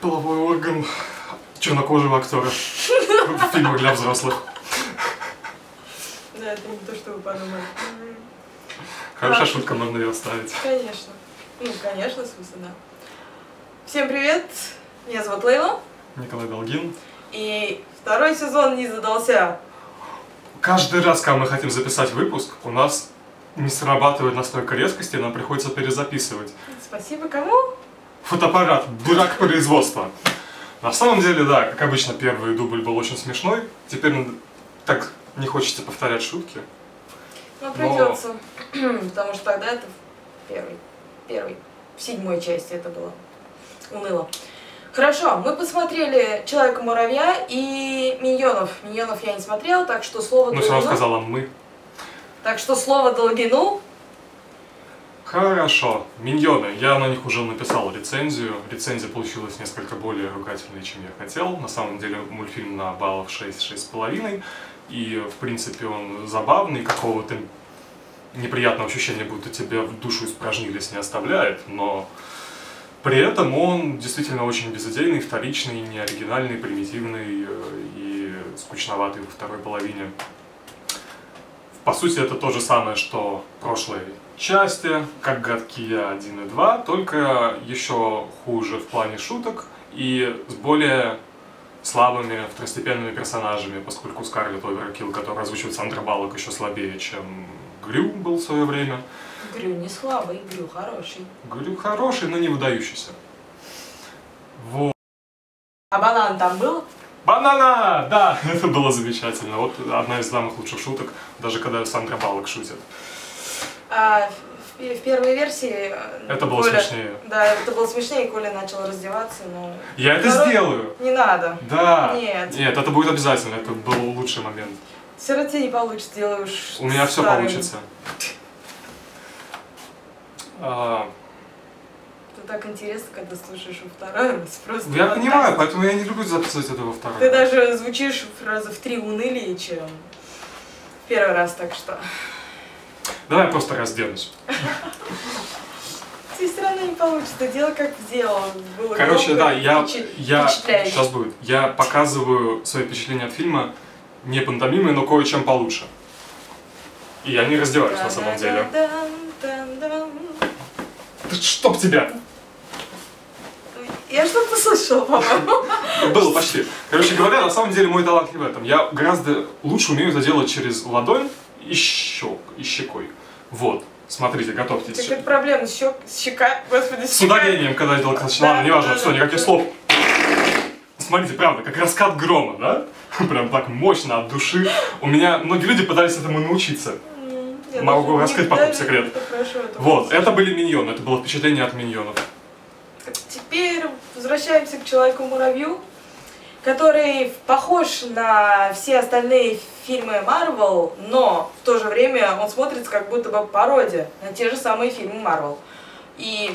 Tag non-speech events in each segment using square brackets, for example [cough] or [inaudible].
половой орган чернокожего актера в фильмах для взрослых. Да, это не то, что вы подумали. Хорошая А. шутка, можно ее оставить. Конечно. Ну, конечно, в смысле, да. Всем привет! Меня зовут Лейла. Николай Долгин. И второй сезон не задался. Каждый раз, когда мы хотим записать выпуск, у нас не срабатывает настолько резкости, нам приходится перезаписывать. Спасибо кому? Фотоаппарат, дурак производства. На самом деле, да, как обычно, первый дубль был очень смешной. Теперь н- так не хочется повторять шутки. Ну, Но- придется. [clears throat] Потому что тогда это первый. Первый. В седьмой части это было. Уныло. Хорошо, мы посмотрели Человека-муравья и Миньонов. Миньонов я не смотрела, так что слово Ну, все равно сказала мы. Так что слово Долгину. Хорошо. Миньоны. Я на них уже написал рецензию. Рецензия получилась несколько более ругательной, чем я хотел. На самом деле мультфильм на баллов 6-6,5. И, в принципе, он забавный, какого-то неприятного ощущения, будто тебя в душу испражнились, не оставляет, но при этом он действительно очень безыдейный, вторичный, неоригинальный, примитивный э, и скучноватый во второй половине. По сути, это то же самое, что прошлой части, как «Гадкие 1 и 2», только еще хуже в плане шуток и с более слабыми второстепенными персонажами, поскольку Скарлетт Оверкилл, которая озвучивает Сандра Баллок, еще слабее, чем Грю был в свое время. Грю не слабый, Грю хороший. Грю хороший, но не выдающийся. Вот. А банан там был? Банана! Да, [laughs] это было замечательно. Вот одна из самых лучших шуток, даже когда Сандра Баллок шутит. А в, в первой версии... э, Это было Коля- смешнее. Да, это было смешнее, и Коля начал раздеваться, но... Я это Второй- сделаю! Не надо. Да! Нет. Нет, это будет обязательно, это был лучший момент. Все равно тебе не получится, делаешь... У меня все старым. получится. Так интересно, когда слушаешь во второй раз. Просто я вот понимаю, так. поэтому я не люблю записывать это во второй. Ты раз. даже звучишь раза в три унылее, чем в первый раз, так что... Давай я просто разденусь. Тебе все равно не получится, дело как. Было Короче, да, я, я сейчас будет. Я показываю свои впечатления от фильма не пантомимой, но кое-чем получше. И я не раздеваюсь на самом деле. Да Чтоб тебя! Я что-то слышала, по-моему. Было почти. Короче говоря, на самом деле мой талант не в этом. Я гораздо лучше умею это делать через ладонь и щек, и щекой. Вот. Смотрите, готовьтесь. Какая проблема с щек, щека, господи, с С щека. ударением, когда я делал. Да, Ладно, неважно, все, никаких слов. Смотрите, правда, как раскат грома, да? Прям так мощно, от души. У меня многие люди пытались этому научиться. М, я Могу не- потом секрет. это это Вот, это были миньоны, это было впечатление от миньонов. Теперь возвращаемся к Человеку-муравью, который похож на все остальные фильмы Марвел, но в то же время он смотрится как будто бы пародия на те же самые фильмы Марвел. И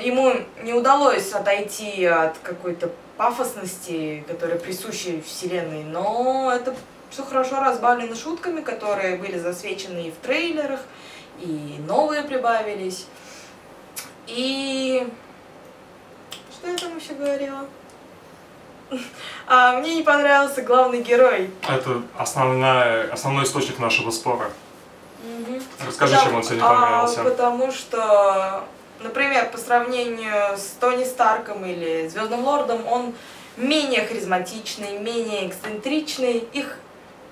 ему не удалось отойти от какой-то пафосности, которая присуща вселенной, но это все хорошо разбавлено шутками, которые были засвечены и в трейлерах, и новые прибавились. И что я там еще говорила? [laughs] А, мне не понравился главный герой. Это основная, основной источник нашего спора. Расскажи, Потому- чем он тебе не а, понравился. потому что, например, по сравнению с Тони Старком или Звездным Лордом, он менее харизматичный, менее эксцентричный. Их,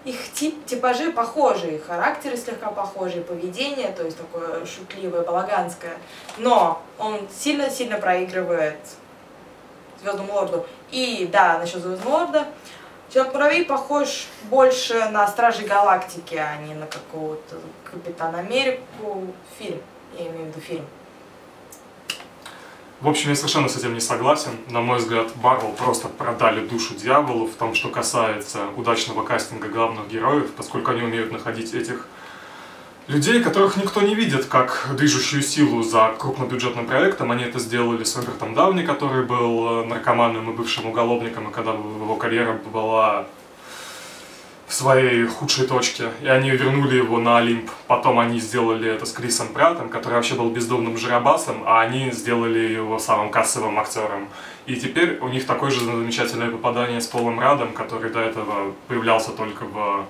их тип, типажи похожи, их характеры слегка похожи, поведение, то есть такое шутливое, балаганское. Но он сильно-сильно проигрывает Звездному Лорду. И да, насчет Звездного Лорда, Человек-муравей похож больше на Стражей Галактики, а не на какого-то Капитана Америку. Фильм, я имею в виду фильм. В общем, я совершенно с этим не согласен. На мой взгляд, Марвел просто продали душу дьяволу в том, что касается удачного кастинга главных героев, поскольку они умеют находить этих людей, которых никто не видит как движущую силу за крупнобюджетным проектом. Они это сделали с Робертом Дауни, который был наркоманом и бывшим уголовником, и когда его карьера была своей худшей точке, и они вернули его на Олимп. Потом они сделали это с Крисом Праттом, который вообще был бездомным жиробасом, а они сделали его самым кассовым актером. И теперь у них такое же замечательное попадание с Полом Радом, который до этого появлялся только в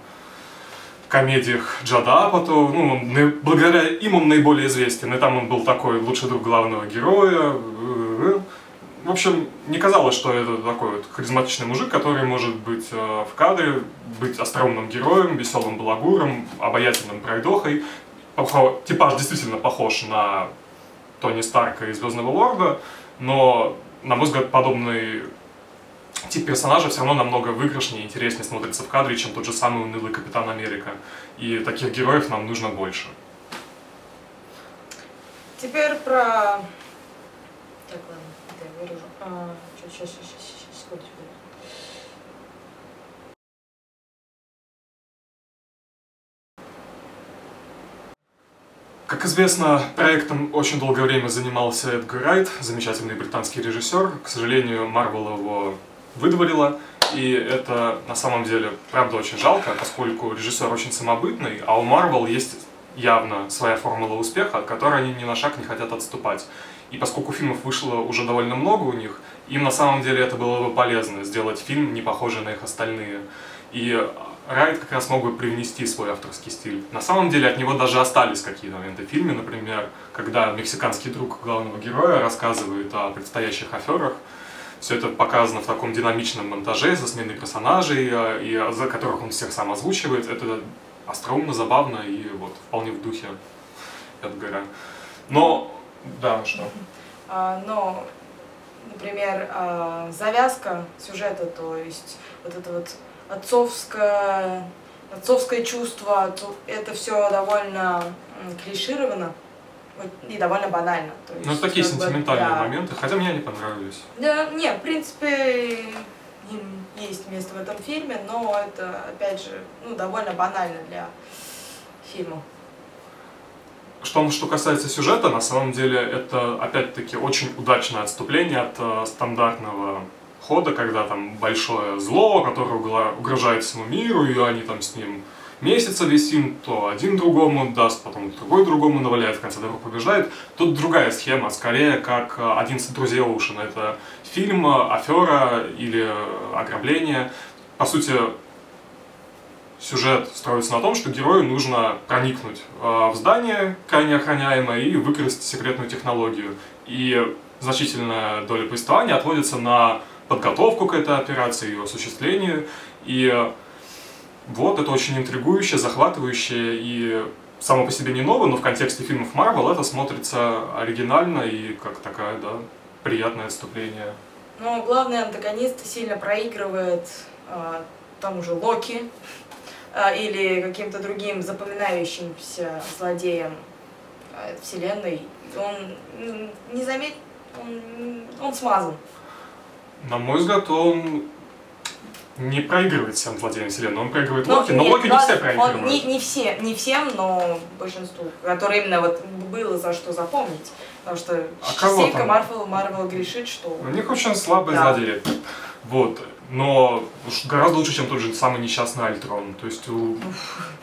комедиях Джада Апату. Ну, он, благодаря им он наиболее известен. И там он был такой лучший друг главного героя. В общем, не казалось, что это такой вот харизматичный мужик, который может быть э, в кадре, быть остроумным героем, веселым балагуром, обаятельным пройдохой. Типаж действительно похож на Тони Старка и Звездного Лорда, но, на мой взгляд, подобный тип персонажа все равно намного выигрышнее и интереснее смотрится в кадре, чем тот же самый унылый Капитан Америка. И таких героев нам нужно больше. Теперь про... Так, ладно выражу. А, сейчас, сейчас, сейчас, секунду. Как известно, проектом очень долгое время занимался Эдгар Райт, замечательный британский режиссер. К сожалению, Марвел его выдворила, и это на самом деле, правда, очень жалко, поскольку режиссер очень самобытный, а у Марвел есть явно своя формула успеха, от которой они ни на шаг не хотят отступать. И поскольку фильмов вышло уже довольно много у них, им на самом деле это было бы полезно, сделать фильм, не похожий на их остальные. И Райт как раз мог бы привнести свой авторский стиль. На самом деле от него даже остались какие-то моменты в фильме, например, когда мексиканский друг главного героя рассказывает о предстоящих аферах, все это показано в таком динамичном монтаже со сменой персонажей, э, и за которых он всех сам озвучивает. Это остроумно, забавно и вот вполне в духе Эдгара. Но да, что? А, но, например, а, завязка сюжета, то есть вот это вот отцовское, отцовское чувство, это все довольно клишировано и довольно банально. То есть, ну, такие сентиментальные бы, да. моменты, хотя мне они понравились. Да, не, в принципе, им есть место в этом фильме, но это, опять же, ну, довольно банально для фильма. Что, что касается сюжета, на самом деле это опять-таки очень удачное отступление от э, стандартного хода, когда там большое зло, которое угрожает всему миру, и они там с ним месяца висим, то один другому даст, потом другой другому наваляет, в конце добро побеждает. Тут другая схема, скорее как «11 друзей Оушена». Это фильм, афера или ограбление. По сути, сюжет строится на том, что герою нужно проникнуть а, в здание, крайне охраняемое, и выкрасть секретную технологию. И значительная доля повествования отводится на подготовку к этой операции, ее осуществлению. И вот, это очень интригующе, захватывающе и само по себе не ново, но в контексте фильмов Марвел это смотрится оригинально и как такая, да, приятное отступление. Ну, главный антагонист сильно проигрывает э, тому же Локи, или каким-то другим запоминающимся злодеем а, вселенной, он не заметит, он, он смазан. На мой взгляд, он не проигрывает всем злодеям вселенной, он проигрывает но, Локи, но Локи не все проигрывают. Он, не, не, все, не всем, но большинству, которые именно вот было за что запомнить. Потому что а частенько Марвел, Марвел грешит, что... У них очень слабые да. злодеи. Вот но гораздо лучше, чем тот же самый несчастный Альтрон. То есть у,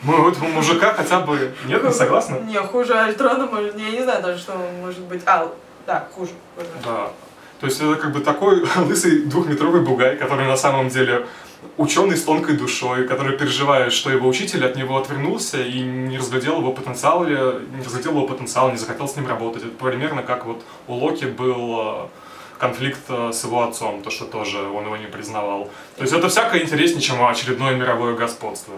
у этого мужика хотя бы... Нет, не согласна? Не, хуже Альтрона, может, я не знаю даже, что может быть. А, да, хуже. хуже. Да. То есть это как бы такой [laughs] лысый двухметровый бугай, который на самом деле ученый с тонкой душой, который переживает, что его учитель от него отвернулся и не разглядел его потенциал, не разглядел его потенциал, не захотел с ним работать. Это примерно как вот у Локи был конфликт э, с его отцом, то, что тоже он его не признавал. То есть это всякое интереснее, чем очередное мировое господство.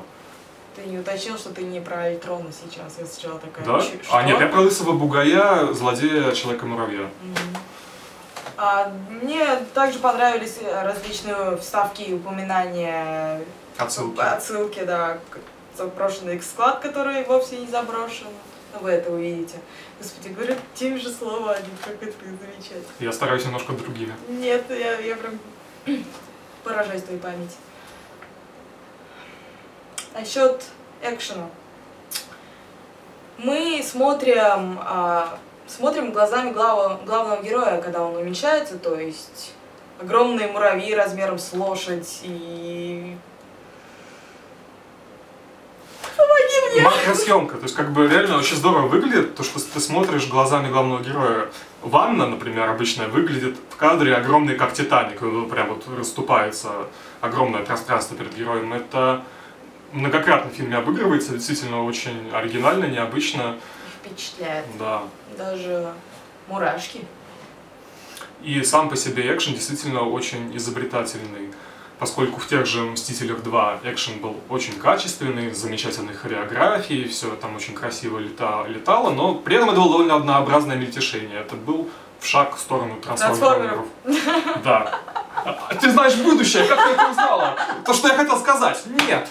Ты не уточнил, что ты не про Альтрона сейчас, я сначала такая... Да? Что? А нет, я про Лысого Бугая, злодея Человека-муравья. Угу. А, мне также понравились различные вставки и упоминания... Отсылки. Отсылки, да, заброшенный склад, который вовсе не заброшен. Вы это увидите. Господи, говорят тем же слова один, как это замечательно. Я стараюсь немножко другими. Нет, я, я прям [clears throat] поражаюсь твоей памяти. Насчет экшена. Мы смотрим, а, смотрим глазами глава, главного героя, когда он уменьшается, то есть огромные муравьи размером с лошадь и макросъемка. То есть, как бы реально очень здорово выглядит, то, что ты смотришь глазами главного героя. Ванна, например, обычная, выглядит в кадре огромный, как Титаник. Ну, Прям вот расступается огромное пространство перед героем. Это многократно в фильме обыгрывается, действительно очень оригинально, необычно. Впечатляет. Да. Даже мурашки. И сам по себе экшен действительно очень изобретательный, поскольку в тех же «Мстителях 2» экшен был очень качественный, с замечательной хореографией, все там очень красиво лета, летало, но при этом это было довольно однообразное мельтешение. Это был в шаг в сторону трансформеров. [laughs] Да. А Ты знаешь будущее, как ты это узнала? То, что я хотел сказать. Нет.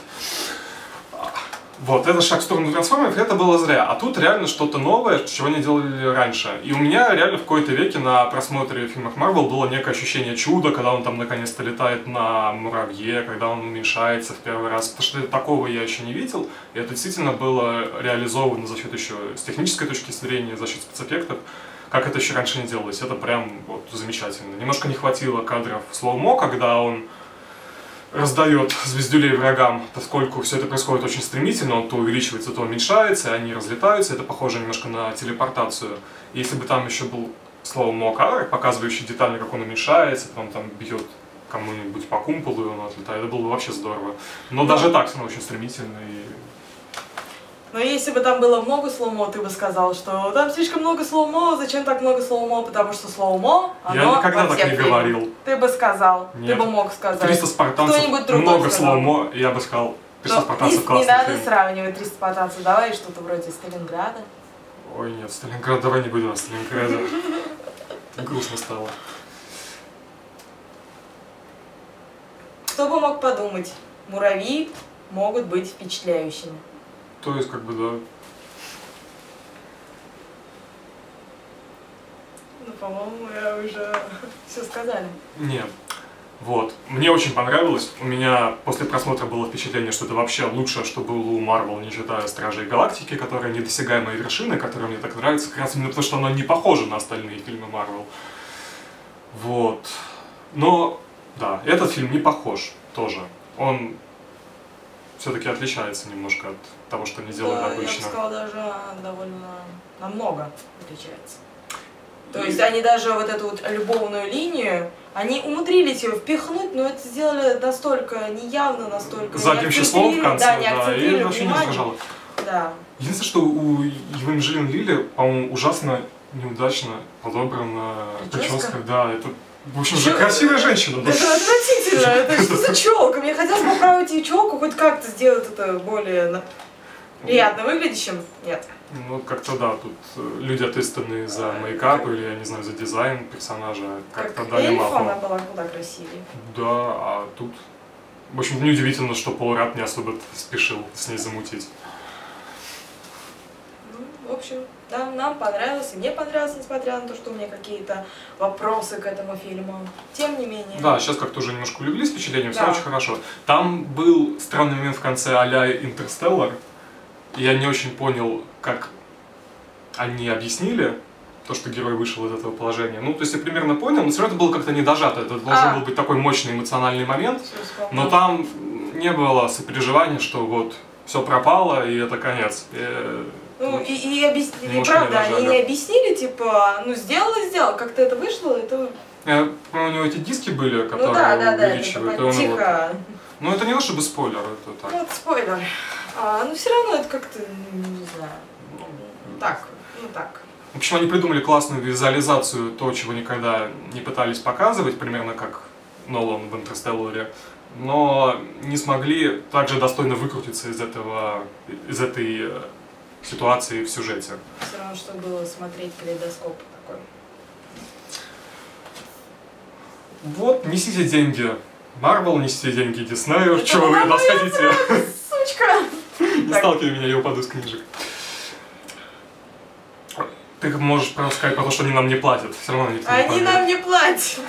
Вот, это шаг в сторону трансформеров, это было зря. А тут реально что-то новое, чего не делали раньше. И у меня реально в какой-то веке на просмотре фильмов Марвел было некое ощущение чуда, когда он там наконец-то летает на муравье, когда он уменьшается в первый раз. Потому что такого я еще не видел. И это действительно было реализовано за счет еще с технической точки зрения, за счет спецэффектов. Как это еще раньше не делалось. Это прям вот замечательно. Немножко не хватило кадров слоумо, когда он раздает звездюлей врагам, поскольку все это происходит очень стремительно, он то увеличивается, то уменьшается, и они разлетаются, это похоже немножко на телепортацию. Если бы там еще был слово Мокар, показывающий детально, как он уменьшается, потом там бьет кому-нибудь по кумполу, и он отлетает, это было бы вообще здорово. Но даже так все очень стремительно и Но если бы там было много slow-mo, ты бы сказал, что там слишком много slow-mo, зачем так много slow-mo, потому что slow-mo, Я оно никогда во так не говорил. Ты бы сказал, ты Нет. бы мог сказать. 300 спартанцев, много slow-mo, я бы сказал, 300 Но спартанцев не, не классный надо фильм. сравнивать 300 спартанцев, давай что-то вроде Сталинграда. Ой, нет, Сталинград, давай не будем о Сталинграде. Грустно стало. Кто бы мог подумать, муравьи могут быть впечатляющими. То есть, как бы, да, Ну, по-моему, я уже [laughs] все сказали. Нет. Вот. Мне очень понравилось. У меня после просмотра было впечатление, что это вообще лучшее, что было у Марвел, не считая Стражей Галактики, которая недосягаемая вершина, которая мне так нравится, как раз именно потому, что она не похожа на остальные фильмы Марвел. Вот. Но, да, этот фильм не похож тоже. Он все-таки отличается немножко от того, что не делают Да, я бы обычно. сказала, даже довольно намного отличается. То есть они даже вот эту вот любовную линию, они умудрились ее впихнуть, но это сделали настолько неявно, настолько Задним не числом в конце, да, не да, и вообще не раздражало. Да. Единственное, что у Евангелин Лили, по-моему, ужасно неудачно подобрана Прическа? прическа. Да, это, в общем, же красивая женщина. да. Это отвратительно, [laughs] это что за челка? Мне хотелось поправить ее челку, хоть как-то сделать это более на- приятно выглядящим. Нет. Ну, как-то да, тут э, люди ответственные за мейкап или, я не знаю, за дизайн персонажа Как как-то дали эльф маху. она была куда красивее. Да, а тут... В общем, неудивительно, что Пол Рад не особо спешил с ней замутить. В общем, нам понравилось, и мне понравилось, несмотря на то, что у меня какие-то вопросы к этому фильму. Тем не менее. Да, сейчас как-то уже немножко улеглись впечатлением, все Да. очень хорошо. Там был странный момент в конце а-ля Интерстеллар. и Я не очень понял, как они объяснили то, что герой вышел из этого положения. Ну, то есть я примерно понял, но все равно это было как-то не дожато. Это должен А. был быть такой мощный эмоциональный момент. Но там не было сопереживания, что вот все пропало и это конец. Э, Ну, и, и объяснили, Немножко правда, они не объяснили, типа, ну, сделал и сделал, как-то это вышло, это... э, у него эти диски были, которые ну да, да, да, это увеличивают. и такое он его- тихо. Ну это не то чтобы спойлер, это так. Ну, это спойлер. А, ну, все равно это как-то, ну, не знаю, ну, так, ну, так. В общем, они придумали классную визуализацию, то, чего никогда не пытались показывать, примерно как Нолан в «Интерстелларе», но не смогли также достойно выкрутиться из этого, из этой э, ситуации в сюжете. Все равно, что было смотреть калейдоскоп такой. Вот, несите деньги Марвел, несите деньги Диснею, Это чего вы хотите? Сучка! [laughs] Не сталкивай меня, я упаду с книжек. Ты можешь просто сказать про то, что они нам не платят. Все равно никто не Они поверит. нам не платят.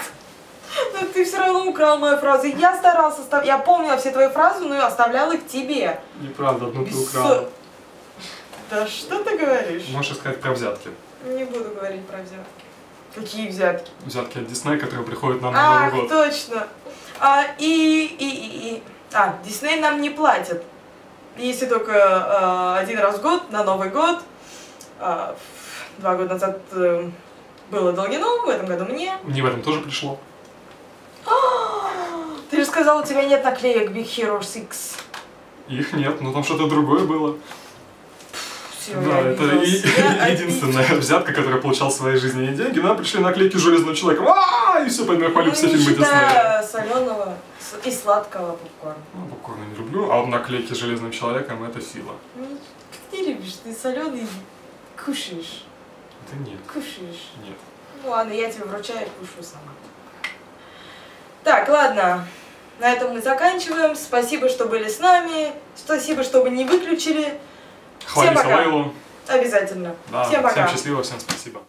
Но ты все равно украл мою фразу. Я старался, я помнила все твои фразы, но и оставлял их тебе. Неправда, одну ты украл. Да что ты говоришь? Можешь сказать про взятки. Не буду говорить про взятки. Какие взятки? Взятки от Диснея, которые приходят нам на Ах, Новый год. точно. А, и, и, и, и. А, Дисней нам не платит. если только э, один раз в год, на Новый год. Э, два года назад э, было Долгину, в этом году мне. Мне в этом тоже пришло. Ты же сказал, у тебя нет наклеек Big Hero 6. Их нет, но там что-то другое было. Да, это и- [laughs] единственная взятка, которая получал в своей жизни не деньги. Нам пришли наклейки Железного Человека. А, И все, Ну, все не фильмы Диснея. соленого и сладкого попкорна. Ну, попкорна не люблю, а вот наклейки Железным Человеком это сила. Ну, ты любишь, ты соленый кушаешь, Это нет, кушаешь. нет. Ну ладно, я тебе вручаю, кушаю сама. Так, ладно. На этом мы заканчиваем. Спасибо, что были с нами. Спасибо, что вы не выключили. Хвалите пока. Лейлу. Обязательно. Да, Всем пока. всем счастливо, всем спасибо.